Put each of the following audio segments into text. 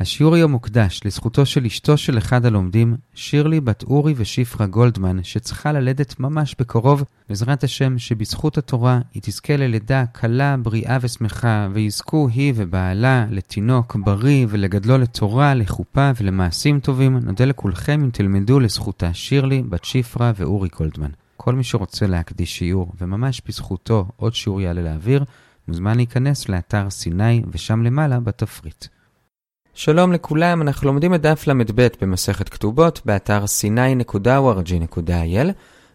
השיעור היום מוקדש לזכותו של אשתו של אחד הלומדים, שירלי בת אורי ושפרה גולדמן, שצריכה ללדת ממש בקרוב, בעזרת השם שבזכות התורה היא תזכה ללידה קלה, בריאה ושמחה, ויזכו היא ובעלה לתינוק בריא ולגדלו לתורה, לחופה ולמעשים טובים. נודה לכולכם אם תלמדו לזכותה שירלי, בת שפרה ואורי גולדמן. כל מי שרוצה להקדיש שיעור, וממש בזכותו עוד שיעור יעלה לאוויר, מוזמן להיכנס לאתר סיני ושם למעלה בתפריט. שלום לכולם, אנחנו לומדים את דף ל"ב במסכת כתובות באתר sny.org.il.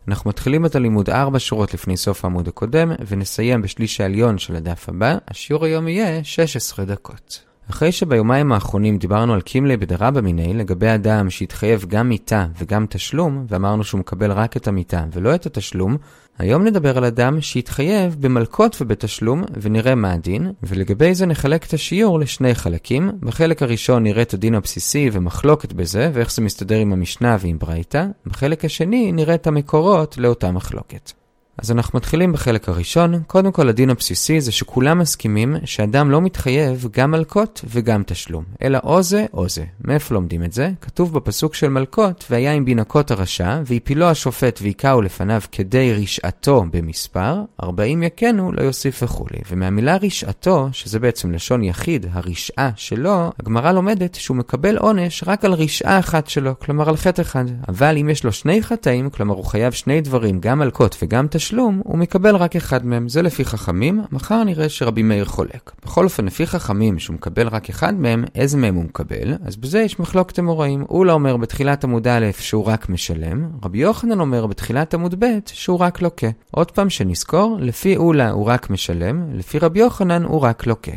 אנחנו מתחילים את הלימוד 4 שורות לפני סוף העמוד הקודם, ונסיים בשליש העליון של הדף הבא. השיעור היום יהיה 16 דקות. אחרי שביומיים האחרונים דיברנו על קימלי בדרבא מיני לגבי אדם שהתחייב גם מיתה וגם תשלום, ואמרנו שהוא מקבל רק את המיתה ולא את התשלום, היום נדבר על אדם שהתחייב במלקות ובתשלום, ונראה מה הדין, ולגבי זה נחלק את השיעור לשני חלקים. בחלק הראשון נראה את הדין הבסיסי ומחלוקת בזה, ואיך זה מסתדר עם המשנה ועם ברייתא. בחלק השני נראה את המקורות לאותה מחלוקת. אז אנחנו מתחילים בחלק הראשון. קודם כל, הדין הבסיסי זה שכולם מסכימים שאדם לא מתחייב גם מלקות וגם תשלום, אלא או זה או זה. מאיפה לומדים את זה? כתוב בפסוק של מלקות, והיה עם בינקות הרשע, והפילו השופט והיכהו לפניו כדי רשעתו במספר, ארבעים יכנו לא יוסיף וכולי. ומהמילה רשעתו, שזה בעצם לשון יחיד, הרשעה שלו, הגמרא לומדת שהוא מקבל עונש רק על רשעה אחת שלו, כלומר על חטא אחד. אבל אם יש לו שני חטאים, כלומר הוא חייב שני דברים, גם מלקות וגם תשלום, תשלום, הוא מקבל רק אחד מהם. זה לפי חכמים, מחר נראה שרבי מאיר חולק. בכל אופן, לפי חכמים שהוא מקבל רק אחד מהם, איזה מהם הוא מקבל? אז בזה יש מחלוקת אמוראים. אולה אומר בתחילת עמוד א' שהוא רק משלם, רבי יוחנן אומר בתחילת עמוד ב' שהוא רק לוקה. עוד פעם שנזכור, לפי אולה הוא רק משלם, לפי רבי יוחנן הוא רק לוקה.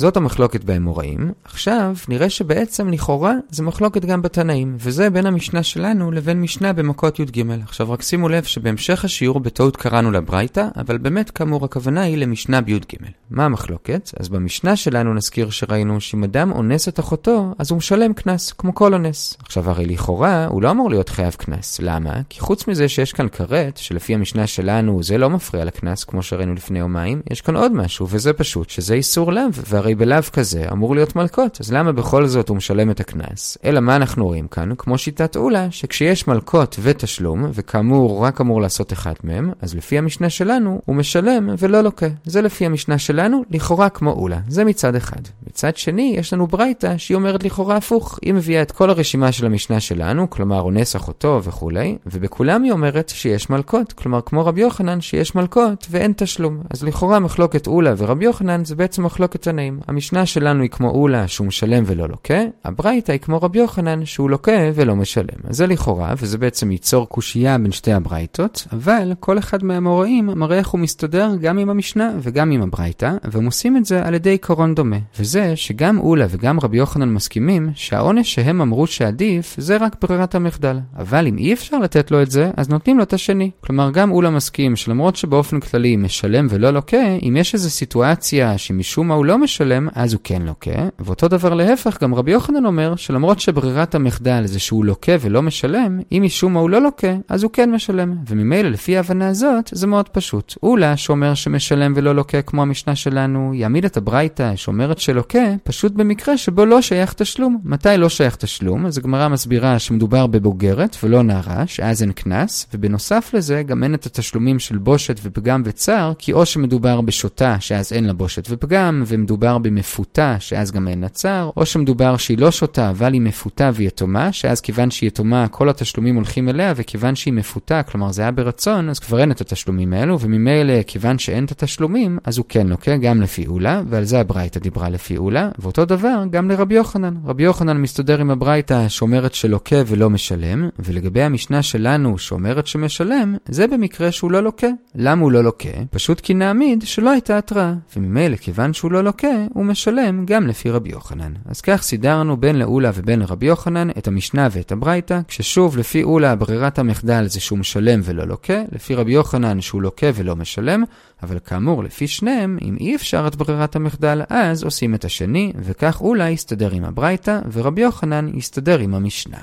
זאת המחלוקת באמוראים. עכשיו, נראה שבעצם לכאורה זה מחלוקת גם בתנאים, וזה בין המשנה שלנו לבין משנה במכות י"ג. עכשיו רק שימו לב שבהמשך השיעור בטעות קראנו לברייתא, אבל באמת כאמור הכוונה היא למשנה בי"ג. מה המחלוקת? אז במשנה שלנו נזכיר שראינו שאם אדם אונס את אחותו, אז הוא משלם קנס, כמו כל אונס. עכשיו הרי לכאורה הוא לא אמור להיות חייב קנס. למה? כי חוץ מזה שיש כאן כרת, שלפי המשנה שלנו זה לא מפריע לקנס, כמו שראינו לפני יומיים, יש כאן עוד משהו, וזה פשוט, שזה איסור לאו, והרי הרי בלאו כזה אמור להיות מלקות, אז למה בכל זאת הוא משלם את הקנס? אלא מה אנחנו רואים כאן? כמו שיטת אולה, שכשיש מלקות ותשלום, וכאמור רק אמור לעשות אחד מהם, אז לפי המשנה שלנו הוא משלם ולא לוקה. זה לפי המשנה שלנו, לכאורה כמו אולה. זה מצד אחד. מצד שני, יש לנו ברייתא שהיא אומרת לכאורה הפוך. היא מביאה את כל הרשימה של המשנה שלנו, כלומר אונס אחותו וכולי, ובכולם היא אומרת שיש מלקות, כלומר כמו רבי יוחנן שיש מלקות ואין תשלום. אז לכאורה מחלוקת אולה ורבי יוחנן זה בעצם מחלוקת תנאים. המשנה שלנו היא כמו אולה שהוא משלם ולא לוקה, הברייתא היא כמו רבי יוחנן שהוא לוקה ולא משלם. אז זה לכאורה, וזה בעצם ייצור קושייה בין שתי הברייתות, אבל כל אחד מהאמוראים מראה איך הוא מסתדר גם עם המשנה וגם עם הברייתא, והם עושים את זה על ידי עיקרון דומה. וזה שגם אולה וגם רבי יוחנן מסכימים שהעונש שהם אמרו שעדיף זה רק ברירת המחדל. אבל אם אי אפשר לתת לו את זה, אז נותנים לו את השני. כלומר, גם אולה מסכים שלמרות שבאופן כללי משלם ולא לוקה, אם יש איזו סיטואציה שמשום מה הוא לא משלם, משלם, אז הוא כן לוקה. ואותו דבר להפך, גם רבי יוחנן אומר שלמרות שברירת המחדל זה שהוא לוקה ולא משלם, אם משום מה הוא לא לוקה, אז הוא כן משלם. וממילא לפי ההבנה הזאת, זה מאוד פשוט. אולה, שאומר שמשלם ולא לוקה כמו המשנה שלנו, יעמיד את הברייתא שאומרת שלוקה, פשוט במקרה שבו לא שייך תשלום. מתי לא שייך תשלום? אז הגמרא מסבירה שמדובר בבוגרת ולא נערה, שאז אין קנס, ובנוסף לזה גם אין את התשלומים של בושת ופגם וצער, כי או שמדובר בשוטה, שאז אין לה בושת ופגם, ומדובר במפותה, שאז גם אין נצר, או שמדובר שהיא לא שותה, אבל היא מפותה ויתומה, שאז כיוון שהיא יתומה, כל התשלומים הולכים אליה, וכיוון שהיא מפותה, כלומר זה היה ברצון, אז כבר אין את התשלומים האלו, וממילא, כיוון שאין את התשלומים, אז הוא כן לוקח גם לפי אולה, ועל זה הברייתא דיברה לפי אולה, ואותו דבר גם לרבי יוחנן. רבי יוחנן מסתדר עם הברייתא שאומרת שלוקה ולא משלם, ולגבי המשנה שלנו שאומרת שמשלם, זה במקרה שהוא לא לוקה. למה הוא לא לוקה? פשוט כי נעמיד שלא הייתה התראה, וממילא, כיוון שהוא לא לוקה, הוא משלם גם לפי רבי יוחנן. אז כך סידרנו בין לאולה ובין לרבי יוחנן את המשנה ואת הברייתא, כששוב לפי אולה ברירת המחדל זה שהוא משלם ולא לוקה, לפי רבי יוחנן שהוא לוקה ולא משלם, אבל כאמור לפי שניהם, אם אי אפשר את ברירת המחדל, אז עושים את השני, וכך אולה יסתדר עם הברייתא, ורבי יוחנן יסתדר עם המשנה.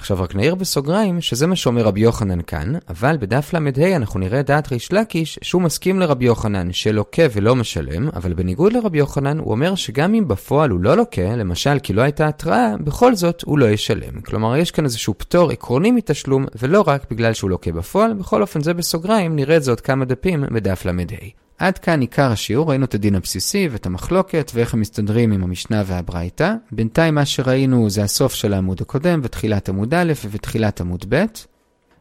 עכשיו רק נעיר בסוגריים שזה מה שאומר רבי יוחנן כאן, אבל בדף ל"ה אנחנו נראה דעת ריש לקיש שהוא מסכים לרבי יוחנן שלוקה ולא משלם, אבל בניגוד לרבי יוחנן הוא אומר שגם אם בפועל הוא לא לוקה, למשל כי לא הייתה התראה, בכל זאת הוא לא ישלם. כלומר יש כאן איזשהו פטור עקרוני מתשלום, ולא רק בגלל שהוא לוקה בפועל, בכל אופן זה בסוגריים, נראה את זה עוד כמה דפים בדף ל"ה. עד כאן עיקר השיעור, ראינו את הדין הבסיסי ואת המחלוקת ואיך הם מסתדרים עם המשנה והברייתא. בינתיים מה שראינו זה הסוף של העמוד הקודם ותחילת עמוד א' ותחילת עמוד ב'.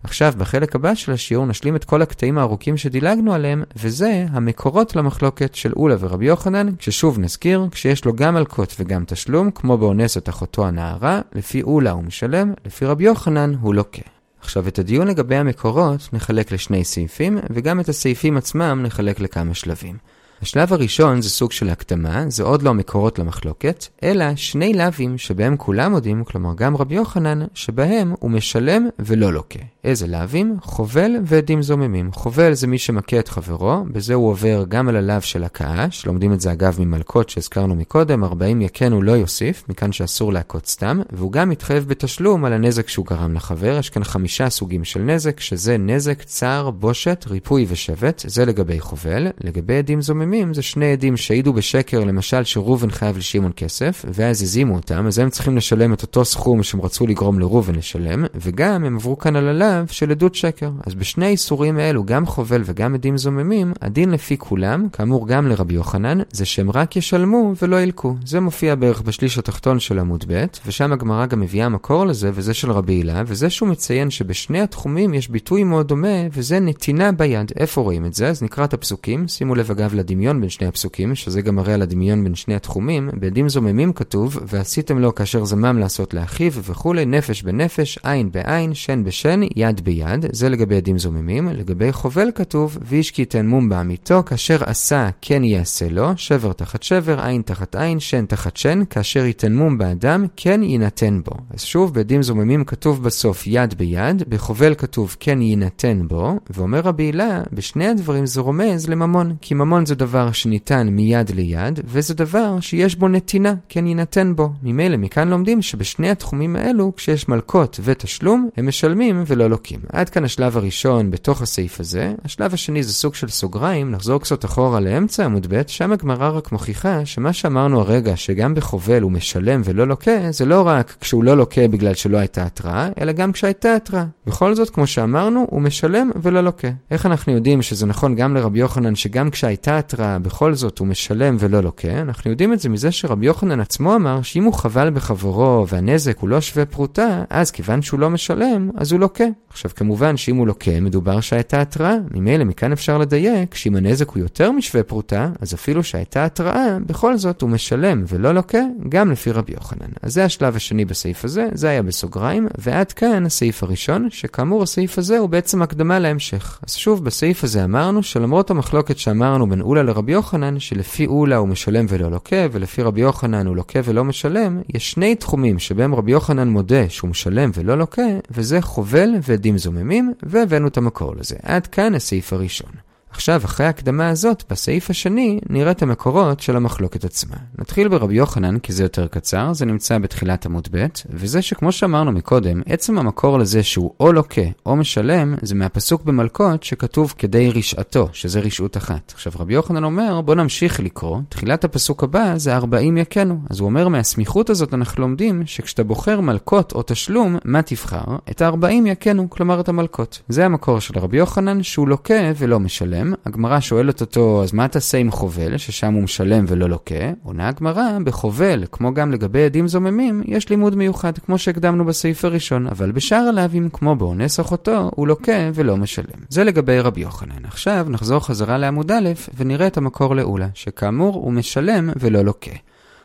עכשיו, בחלק הבא של השיעור נשלים את כל הקטעים הארוכים שדילגנו עליהם, וזה המקורות למחלוקת של אולה ורבי יוחנן, כששוב נזכיר, כשיש לו גם מלקות וגם תשלום, כמו באונסת אחותו הנערה, לפי אולה הוא משלם, לפי רבי יוחנן הוא לוקה. עכשיו, את הדיון לגבי המקורות נחלק לשני סעיפים, וגם את הסעיפים עצמם נחלק לכמה שלבים. השלב הראשון זה סוג של הקדמה, זה עוד לא מקורות למחלוקת, אלא שני לאווים שבהם כולם מודים, כלומר גם רבי יוחנן, שבהם הוא משלם ולא לוקה. איזה לאווים? חובל ועדים זוממים. חובל זה מי שמכה את חברו, בזה הוא עובר גם על הלאו של הכאה, שלומדים את זה אגב ממלכות שהזכרנו מקודם, 40 יכן הוא לא יוסיף, מכאן שאסור להכות סתם, והוא גם מתחייב בתשלום על הנזק שהוא גרם לחבר, יש כאן חמישה סוגים של נזק, שזה נזק, צער, בושת, ריפוי ושבט, זה לגבי חובל. לגבי עדים זוממים, זה שני עדים שהעידו בשקר, למשל שראובן חייב לשמעון כסף, ואז הזימו אותם, אז הם צריכים לשלם את אותו סכום שהם רצו לגרום לראובן לשלם, וגם הם עברו כאן על הלאו של עדות שקר. אז בשני האיסורים האלו, גם חובל וגם עדים זוממים, הדין לפי כולם, כאמור גם לרבי יוחנן, זה שהם רק ישלמו ולא ילקו. זה מופיע בערך בשליש התחתון של עמוד ב', ושם הגמרא גם מביאה מקור לזה, וזה של רבי הילה, וזה שהוא מציין שבשני התחומים יש ביטוי מאוד דומה, וזה נתינה ביד. איפה רואים את זה? אז נקרא את הפסוקים, שימו לב אגב לדמיון בין שני הפסוקים, שזה גם מראה על הדמיון בין שני התחומים. בעדים זוממים כתוב, ועשיתם לו כאשר זמם לעשות לאחיו וכולי, נפש בנפש, עין בעין, שן בשן, יד ביד, זה לגבי עדים זוממים. לגבי חובל כתוב, ואיש כי יתן מום בעמיתו, כאשר עשה כן יעשה לו, שבר תחת שבר, עין תחת עין, שן תחת שן, כאשר ייתן מום באדם, כן יינתן בו. אז שוב, בעדים זוממים כתוב בסוף יד ביד, בחובל כתוב כן יינתן בו, ואומר רבי הילה, בשני הדברים זה רומז לממון, כי ממון זה דבר שניתן מיד ליד, וזה דבר שיש בו נתינה, כן יינתן בו. ממילא מכאן לומדים שבשני התחומים האלו, כשיש מלקות ותשלום, הם משלמים ולא לוקים. עד כאן השלב הראשון בתוך הסעיף הזה. השלב השני זה סוג של סוגריים, נחזור קצת אחורה לאמצע עמוד ב', שם הגמרא רק מוכיחה שמה שאמרנו הרגע, שגם בחובל הוא משלם ולא לוקה, זה לא רק כשהוא לא לוקה בגלל שלא הייתה התראה, אלא גם כשהייתה התראה. בכל זאת, כמו שאמרנו, הוא משלם ולא לוקה. איך אנחנו יודעים שזה נכון גם לרבי יוחנן, שגם כשהייתה התראה, בכל זאת הוא משלם ולא לוקה? אנחנו יודעים את זה מזה שרבי יוחנן עצמו אמר שאם הוא חבל בחברו והנזק הוא לא שווה פרוטה, אז כיוון שהוא לא משלם, אז הוא לוקה. עכשיו כמובן שאם הוא לוקה, מדובר שהייתה התראה. ממילא מכאן אפשר לדייק שאם הנזק הוא יותר משווה פרוטה, אז אפילו שהייתה התראה, בכל זאת הוא משלם ולא לוקה, גם לפי רבי יוחנן. אז זה השלב השני בסעיף הזה, זה היה בסוגריים, ועד כאן הסעיף הראשון, שכאמור הסעיף הזה הוא בעצם הקדמה להמשך. אז שוב, בסעיף הזה אמרנו שלמרות המחלוקת שאמרנו בין אולה לרבי יוחנן, שלפי אולה הוא משלם ולא לוקה, ולפי רבי יוחנן הוא לוקה ולא משלם, יש שני תחומים שבהם רבי יוחנן מודה שהוא משלם ולא לוקה, וזה חובל ועדים זוממים, והבאנו את המקור לזה. עד כאן הסעיף הראשון. עכשיו, אחרי ההקדמה הזאת, בסעיף השני, נראה את המקורות של המחלוקת עצמה. נתחיל ברבי יוחנן, כי זה יותר קצר, זה נמצא בתחילת עמוד ב', וזה שכמו שאמרנו מקודם, עצם המקור לזה שהוא או לוקה או משלם, זה מהפסוק במלכות שכתוב כדי רשעתו, שזה רשעות אחת. עכשיו, רבי יוחנן אומר, בוא נמשיך לקרוא, תחילת הפסוק הבא זה 40 יכנו. אז הוא אומר, מהסמיכות הזאת אנחנו לומדים שכשאתה בוחר מלכות או תשלום, מה תבחר? את ה-40 יכנו, כלומר את המלכות. זה המקור של רבי יוחנן, שהוא לוקה ולא משלם. משלם, הגמרא שואלת אותו, אז מה תעשה עם חובל, ששם הוא משלם ולא לוקה? עונה הגמרא, בחובל, כמו גם לגבי עדים זוממים, יש לימוד מיוחד, כמו שהקדמנו בסעיף הראשון, אבל בשאר הלאווים, כמו באונס אחותו, הוא לוקה ולא משלם. זה לגבי רבי יוחנן. עכשיו נחזור חזרה לעמוד א' ונראה את המקור לאולה, שכאמור הוא משלם ולא לוקה.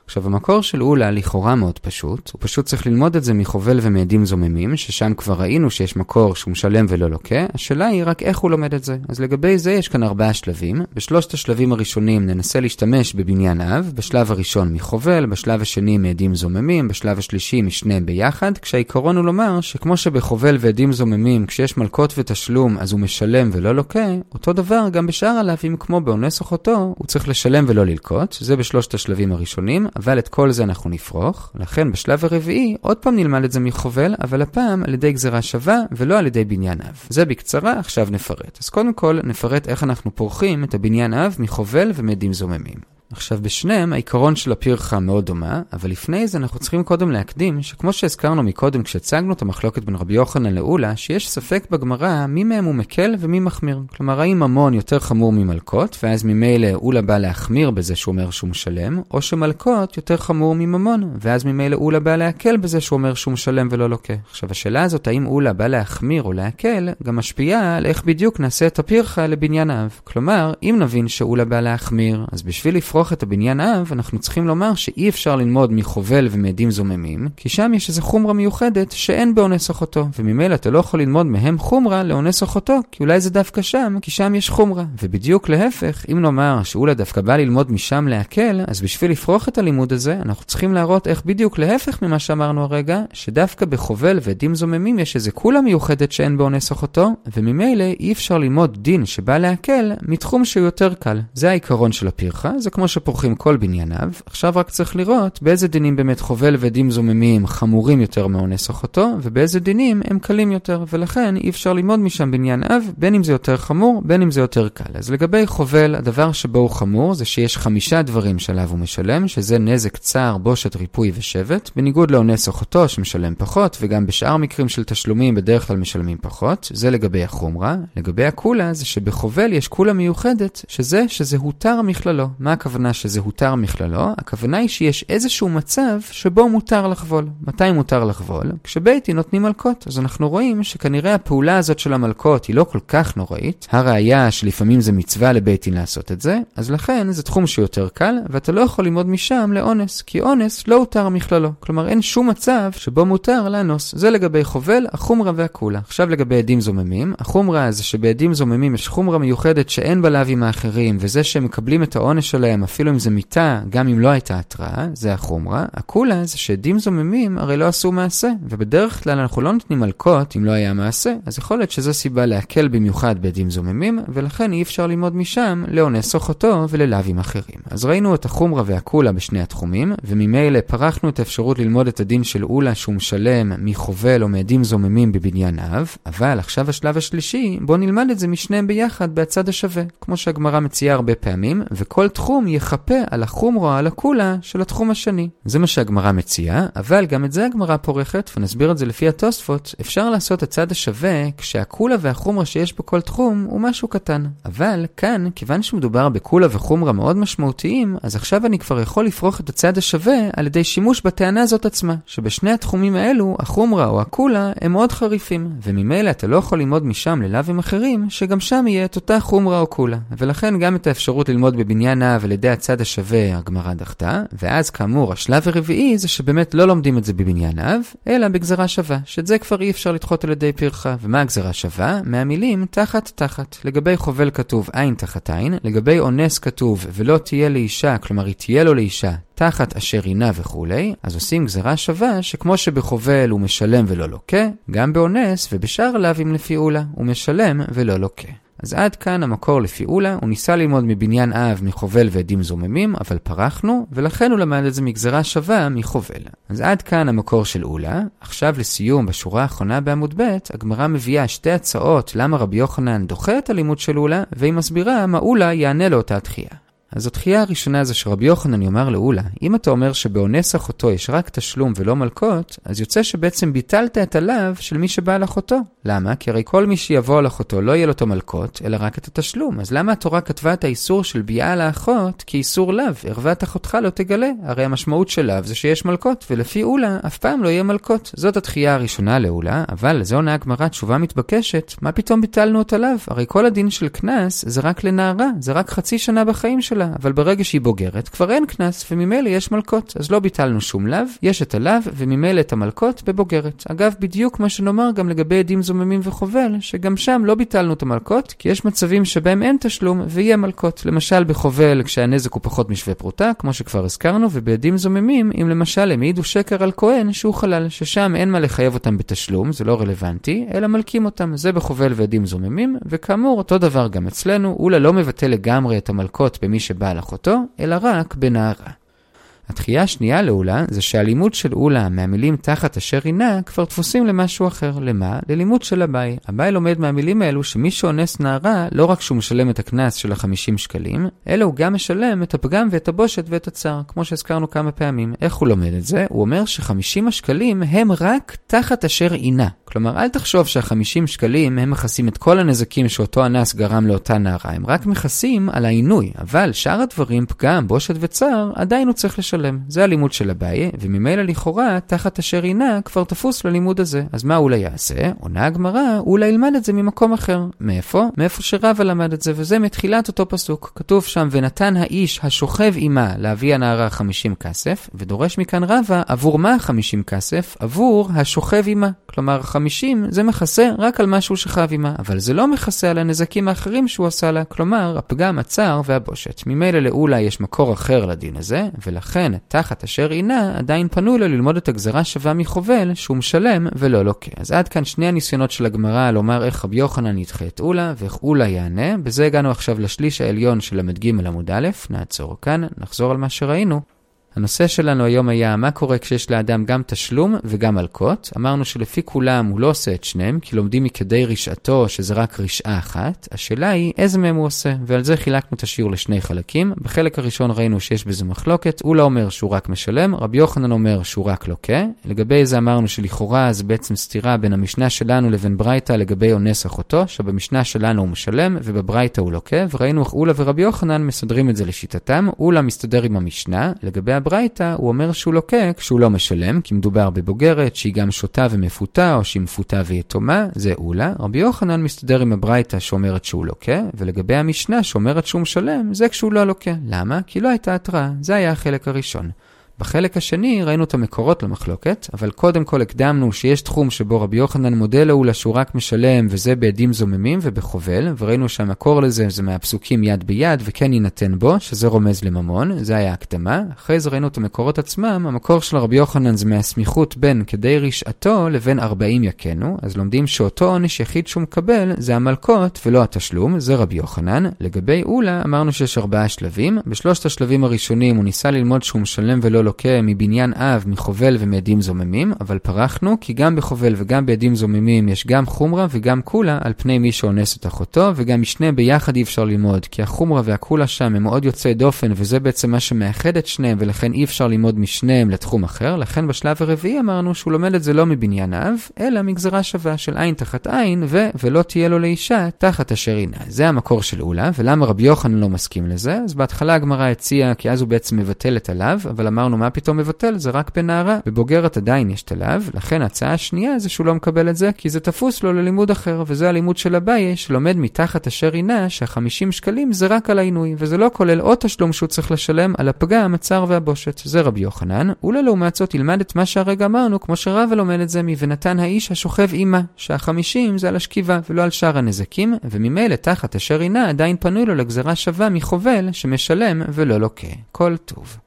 עכשיו, המקור של אולה לכאורה מאוד פשוט, הוא פשוט צריך ללמוד את זה מחובל ומעדים זוממים, ששם כבר ראינו שיש מקור שהוא משלם ולא לוקה, השאלה היא רק איך הוא לומד את זה. אז לגבי זה יש כאן ארבעה שלבים. בשלושת השלבים הראשונים ננסה להשתמש בבניין אב, בשלב הראשון מחובל, בשלב השני מעדים זוממים, בשלב השלישי משניהם ביחד, כשהעיקרון הוא לומר שכמו שבחובל ועדים זוממים, כשיש מלקות ותשלום אז הוא משלם ולא לוקה, אותו דבר גם בשאר הלאווים כמו באונס אחותו, הוא צריך לשלם ולא ללקות, זה בשלושת השלבים הראשונים. אבל את כל זה אנחנו נפרוך. לכן בשלב הרביעי, עוד פעם נלמד את זה מחובל, אבל הפעם על ידי גזירה שווה ולא על ידי בניין אב. זה בקצרה, עכשיו נפרט. אז קודם כל נפרט איך אנחנו פורחים את הבניין אב מחובל ומדים זוממים. עכשיו בשניהם העיקרון של הפרחה מאוד דומה, אבל לפני זה אנחנו צריכים קודם להקדים שכמו שהזכרנו מקודם כשהצגנו את המחלוקת בין רבי יוחנן לאולה, שיש ספק בגמרא מי מהם הוא מקל ומי מחמיר. כלומר האם ממון יותר חמור ממלקות, ואז ממילא אולה בא להחמיר בזה שהוא אומר שהוא משלם, או שמלקות יותר חמור מממון, ואז ממילא אולה בא להקל בזה שהוא אומר שהוא משלם ולא לוקה. עכשיו השאלה הזאת האם אולה בא להחמיר או להקל, גם משפיעה על איך בדיוק נעשה את הפרחה לבניין האב. כלומר, אם נבין שאולה בא להחמיר, אז בשביל לפרוח להפוך את הבניין אב, אנחנו צריכים לומר שאי אפשר ללמוד מחובל ומעדים זוממים, כי שם יש איזו חומרה מיוחדת שאין באונס אחותו, וממילא אתה לא יכול ללמוד מהם חומרה לאונס אחותו, כי אולי זה דווקא שם, כי שם יש חומרה. ובדיוק להפך, אם נאמר שאולה דווקא בא ללמוד משם להקל, אז בשביל לפרוח את הלימוד הזה, אנחנו צריכים להראות איך בדיוק להפך ממה שאמרנו הרגע, שדווקא בחובל ועדים זוממים יש איזו כולה מיוחדת שאין באונס אחותו, וממילא אי אפשר ללמוד דין שבא להקל מתחום שהוא יותר קל. זה העיקרון של הפרחה, זה כמו שפורחים כל בנייניו, עכשיו רק צריך לראות באיזה דינים באמת חובל ועדים זוממים חמורים יותר מאונס אחותו, ובאיזה דינים הם קלים יותר, ולכן אי אפשר ללמוד משם בניין אב, בין אם זה יותר חמור, בין אם זה יותר קל. אז לגבי חובל, הדבר שבו הוא חמור זה שיש חמישה דברים שעליו הוא משלם, שזה נזק, צער, בושת, ריפוי ושבט, בניגוד לאונס אחותו שמשלם פחות, וגם בשאר מקרים של תשלומים בדרך כלל משלמים פחות, זה לגבי החומרה. לגבי הקולה זה שבחובל יש קולה מיוחדת, שזה שזה הותר מכללו. מה הכוונה? הכוונה שזה הותר מכללו, הכוונה היא שיש איזשהו מצב שבו מותר לחבול. מתי מותר לחבול? כשבייטי נותנים מלקות. אז אנחנו רואים שכנראה הפעולה הזאת של המלקות היא לא כל כך נוראית. הראיה שלפעמים זה מצווה לבייטין לעשות את זה, אז לכן זה תחום שיותר קל, ואתה לא יכול ללמוד משם לאונס, כי אונס לא הותר מכללו. כלומר אין שום מצב שבו מותר לאנוס. זה לגבי חובל, החומרה והקולה. עכשיו לגבי עדים זוממים, החומרה זה שבעדים זוממים יש חומרה מיוחדת שאין בלאווים האחרים, וזה שהם מקבלים את העונש שלהם אפילו אם זה מיטה, גם אם לא הייתה התראה, זה החומרה. הקולה זה שעדים זוממים הרי לא עשו מעשה, ובדרך כלל אנחנו לא נותנים מלקות אם לא היה מעשה, אז יכול להיות שזו סיבה להקל במיוחד בעדים זוממים, ולכן אי אפשר ללמוד משם לאונס אחותו וללאווים אחרים. אז ראינו את החומרה והקולה בשני התחומים, וממילא פרחנו את האפשרות ללמוד את הדין של אולה שהוא משלם מחובל או מעדים זוממים בבניין אב, אבל עכשיו השלב השלישי, בואו נלמד את זה משניהם ביחד בהצד השווה, כמו שהגמרא מציעה הרבה פעמים, וכל תחום יחפה על החומרו, על הקולה של התחום השני. זה מה שהגמרא מציעה, אבל גם את זה הגמרא פורכת, ונסביר את זה לפי התוספות, אפשר לעשות הצד השווה כשהקולה והחומרה שיש בכל תחום הוא משהו קטן. אבל כאן, כיוון שמדובר בקולה וחומרה מאוד משמעותיים, אז עכשיו אני כבר יכול לפרוח את הצד השווה על ידי שימוש בטענה הזאת עצמה, שבשני התחומים האלו, החומרה או הקולה הם מאוד חריפים, וממילא אתה לא יכול ללמוד משם ללאווים אחרים, שגם שם יהיה את אותה חומרה או קולה. ולכן גם את האפשרות ללמוד בבניין האב על הצד השווה הגמרא דחתה, ואז כאמור השלב הרביעי זה שבאמת לא לומדים את זה בבניין אב, אלא בגזרה שווה, שאת זה כבר אי אפשר לדחות על ידי פרחה. ומה הגזרה שווה? מהמילים תחת תחת. לגבי חובל כתוב עין תחת עין, לגבי אונס כתוב ולא תהיה לאישה, כלומר היא תהיה לו לאישה, תחת אשר עינה וכולי, אז עושים גזרה שווה שכמו שבחובל הוא משלם ולא לוקה, גם באונס ובשאר לאווים לפי אולה הוא משלם ולא לוקה. אז עד כאן המקור לפיעולה, הוא ניסה ללמוד מבניין אב מחובל ועדים זוממים, אבל פרחנו, ולכן הוא למד את זה מגזרה שווה מחובל. אז עד כאן המקור של אולה. עכשיו לסיום, בשורה האחרונה בעמוד ב', הגמרא מביאה שתי הצעות למה רבי יוחנן דוחה את הלימוד של אולה, והיא מסבירה מה אולה יענה לאותה תחייה. אז התחייה הראשונה זה שרבי יוחנן יאמר לאולה, אם אתה אומר שבאונס אחותו יש רק תשלום ולא מלקות, אז יוצא שבעצם ביטלת את הלאו של מי שבא על אחותו. למה? כי הרי כל מי שיבוא על אחותו לא יהיה לו את המלקות, אלא רק את התשלום. אז למה התורה כתבה את האיסור של ביאה לאחות כאיסור לאו? ערוות אחותך לא תגלה. הרי המשמעות של לאו זה שיש מלקות, ולפי אולה אף פעם לא יהיה מלקות. זאת התחייה הראשונה לאולה, אבל לזה עונה הגמרא תשובה מתבקשת, מה פתאום ביטלנו את הלאו? הרי כל הדין של קנס זה רק לנערה, זה רק חצי שנה בחיים שלה. שלה, אבל ברגע שהיא בוגרת, כבר אין קנס, וממילא יש מלקות. אז לא ביטלנו שום לאו, יש את הלאו, וממילא את המלקות בבוגרת. אגב, בדיוק מה שנאמר גם לגבי עדים זוממים וחובל, שגם שם לא ביטלנו את המלקות, כי יש מצבים שבהם אין תשלום, ויהיה מלקות. למשל בחובל, כשהנזק הוא פחות משווה פרוטה, כמו שכבר הזכרנו, ובעדים זוממים, אם למשל הם העידו שקר על כהן שהוא חלל, ששם אין מה לחייב אותם בתשלום, זה לא רלוונטי, אלא מלקים אותם. זה בחובל ועדים זוממים, וכאמור, אותו דבר גם אצלנו, אולה לא מבטל לגמרי את המלקות במי שבעל אחותו, אלא רק בנערה. התחייה השנייה לעולה זה שהלימוד של עולה מהמילים תחת אשר עינה כבר דפוסים למשהו אחר. למה? ללימוד של אביי. אביי לומד מהמילים האלו שמי שאונס נערה, לא רק שהוא משלם את הקנס של ה-50 שקלים, אלא הוא גם משלם את הפגם ואת הבושת ואת הצער, כמו שהזכרנו כמה פעמים. איך הוא לומד את זה? הוא אומר ש-50 השקלים הם רק תחת אשר עינה. כלומר, אל תחשוב שה-50 שקלים הם מכסים את כל הנזקים שאותו אנס גרם לאותה נערה, הם רק מכסים על העינוי, אבל שאר הדברים, פגם, בושת וצער, עדיין הוא צריך לשלם. זה הלימוד של אביי, וממילא לכאורה, תחת אשר עינה, כבר תפוס ללימוד הזה. אז מה אולי יעשה? עונה הגמרא, אולי ילמד את זה ממקום אחר. מאיפה? מאיפה שרבא למד את זה, וזה מתחילת אותו פסוק. כתוב שם, ונתן האיש השוכב עמה להביא הנערה 50 כסף, ודורש מכאן רבא, עבור מה 50 כסף? עבור השוכב עמה. כלומר, 50 זה מכסה רק על משהו שחב עמה, אבל זה לא מכסה על הנזקים האחרים שהוא עשה לה, כלומר, הפגם, הצער והבושת. ממילא לאולה יש מקור אחר לדין הזה, ולכן, תחת אשר עינה, עדיין פנו לו ללמוד את הגזרה שווה מחובל, שהוא משלם ולא לוקה. אז עד כאן שני הניסיונות של הגמרא לומר איך רבי יוחנן ידחה את אולה, ואיך אולה יענה. בזה הגענו עכשיו לשליש העליון של ל"ג עמוד א', נעצור כאן, נחזור על מה שראינו. הנושא שלנו היום היה מה קורה כשיש לאדם גם תשלום וגם מלקות. אמרנו שלפי כולם הוא לא עושה את שניהם, כי לומדים מכדי רשעתו שזה רק רשעה אחת. השאלה היא איזה מהם הוא עושה, ועל זה חילקנו את השיעור לשני חלקים. בחלק הראשון ראינו שיש בזה מחלוקת, הוא לא אומר שהוא רק משלם, רבי יוחנן אומר שהוא רק לוקה. לגבי זה אמרנו שלכאורה זה בעצם סתירה בין המשנה שלנו לבין ברייתא לגבי אונס אחותו, שבמשנה שלנו הוא משלם ובברייתא הוא לוקה, וראינו איך אולה ורבי יוחנן מסדרים את זה לשיטתם. אולה מסתדר עם המשנה, לגבי בברייתא הוא אומר שהוא לוקה כשהוא לא משלם, כי מדובר בבוגרת שהיא גם שותה ומפותה, או שהיא מפותה ויתומה, זה אולה. רבי יוחנן מסתדר עם הברייתא שאומרת שהוא לוקה, ולגבי המשנה שאומרת שהוא משלם, זה כשהוא לא לוקה. למה? כי לא הייתה התראה. זה היה החלק הראשון. בחלק השני ראינו את המקורות למחלוקת, אבל קודם כל הקדמנו שיש תחום שבו רבי יוחנן מודה לאולה שהוא רק משלם וזה בעדים זוממים ובחובל, וראינו שהמקור לזה זה מהפסוקים יד ביד וכן יינתן בו, שזה רומז לממון, זה היה הקדמה. אחרי זה ראינו את המקורות עצמם, המקור של רבי יוחנן זה מהסמיכות בין כדי רשעתו לבין ארבעים יכנו, אז לומדים שאותו עונש יחיד שהוא מקבל זה המלקות ולא התשלום, זה רבי יוחנן. לגבי אולה אמרנו שיש ארבעה שלבים, בשלושת השלבים הראשונים הוא ניסה ללמוד שהוא משלם ולא לוקה מבניין אב, מחובל ומעדים זוממים, אבל פרחנו כי גם בחובל וגם בעדים זוממים יש גם חומרה וגם קולה על פני מי שאונס את אחותו, וגם משנה ביחד אי אפשר ללמוד, כי החומרה והקולה שם הם מאוד יוצאי דופן, וזה בעצם מה שמאחד את שניהם, ולכן אי אפשר ללמוד משניהם לתחום אחר, לכן בשלב הרביעי אמרנו שהוא לומד את זה לא מבניין אב, אלא מגזרה שווה של עין תחת עין, ו ולא תהיה לו לאישה תחת אשר עינה. זה המקור של אולה, ולמה רבי יוחנן לא מסכים לזה? אז בהתחלה הגמרא הציעה, כי אז הוא בעצם מבטל את הלאו, אבל אמרנו מה פתאום מבטל? זה רק בנערה. בבוגרת עדיין יש הלאו, לכן ההצעה השנייה זה שהוא לא מקבל את זה, כי זה תפוס לו ללימוד אחר, וזה הלימוד של אביי, שלומד מתחת אשר עינה, שה-50 שקלים זה רק על העינוי, וזה לא כולל עוד תשלום שהוא צריך לשלם על הפגם, הצער והבושת. זה רבי יוחנן, אולי לעומת זאת ילמד את מה שהרגע אמרנו, כמו שרבא לומד את זה מ"ונתן האיש השוכב עימה", שה-50 זה על השכיבה ולא על שאר הנזקים, וממילא תחת אשר עינה עדיין פנוי לו לגזרה שווה מחובל שמשלם ולא לוקה. כל טוב.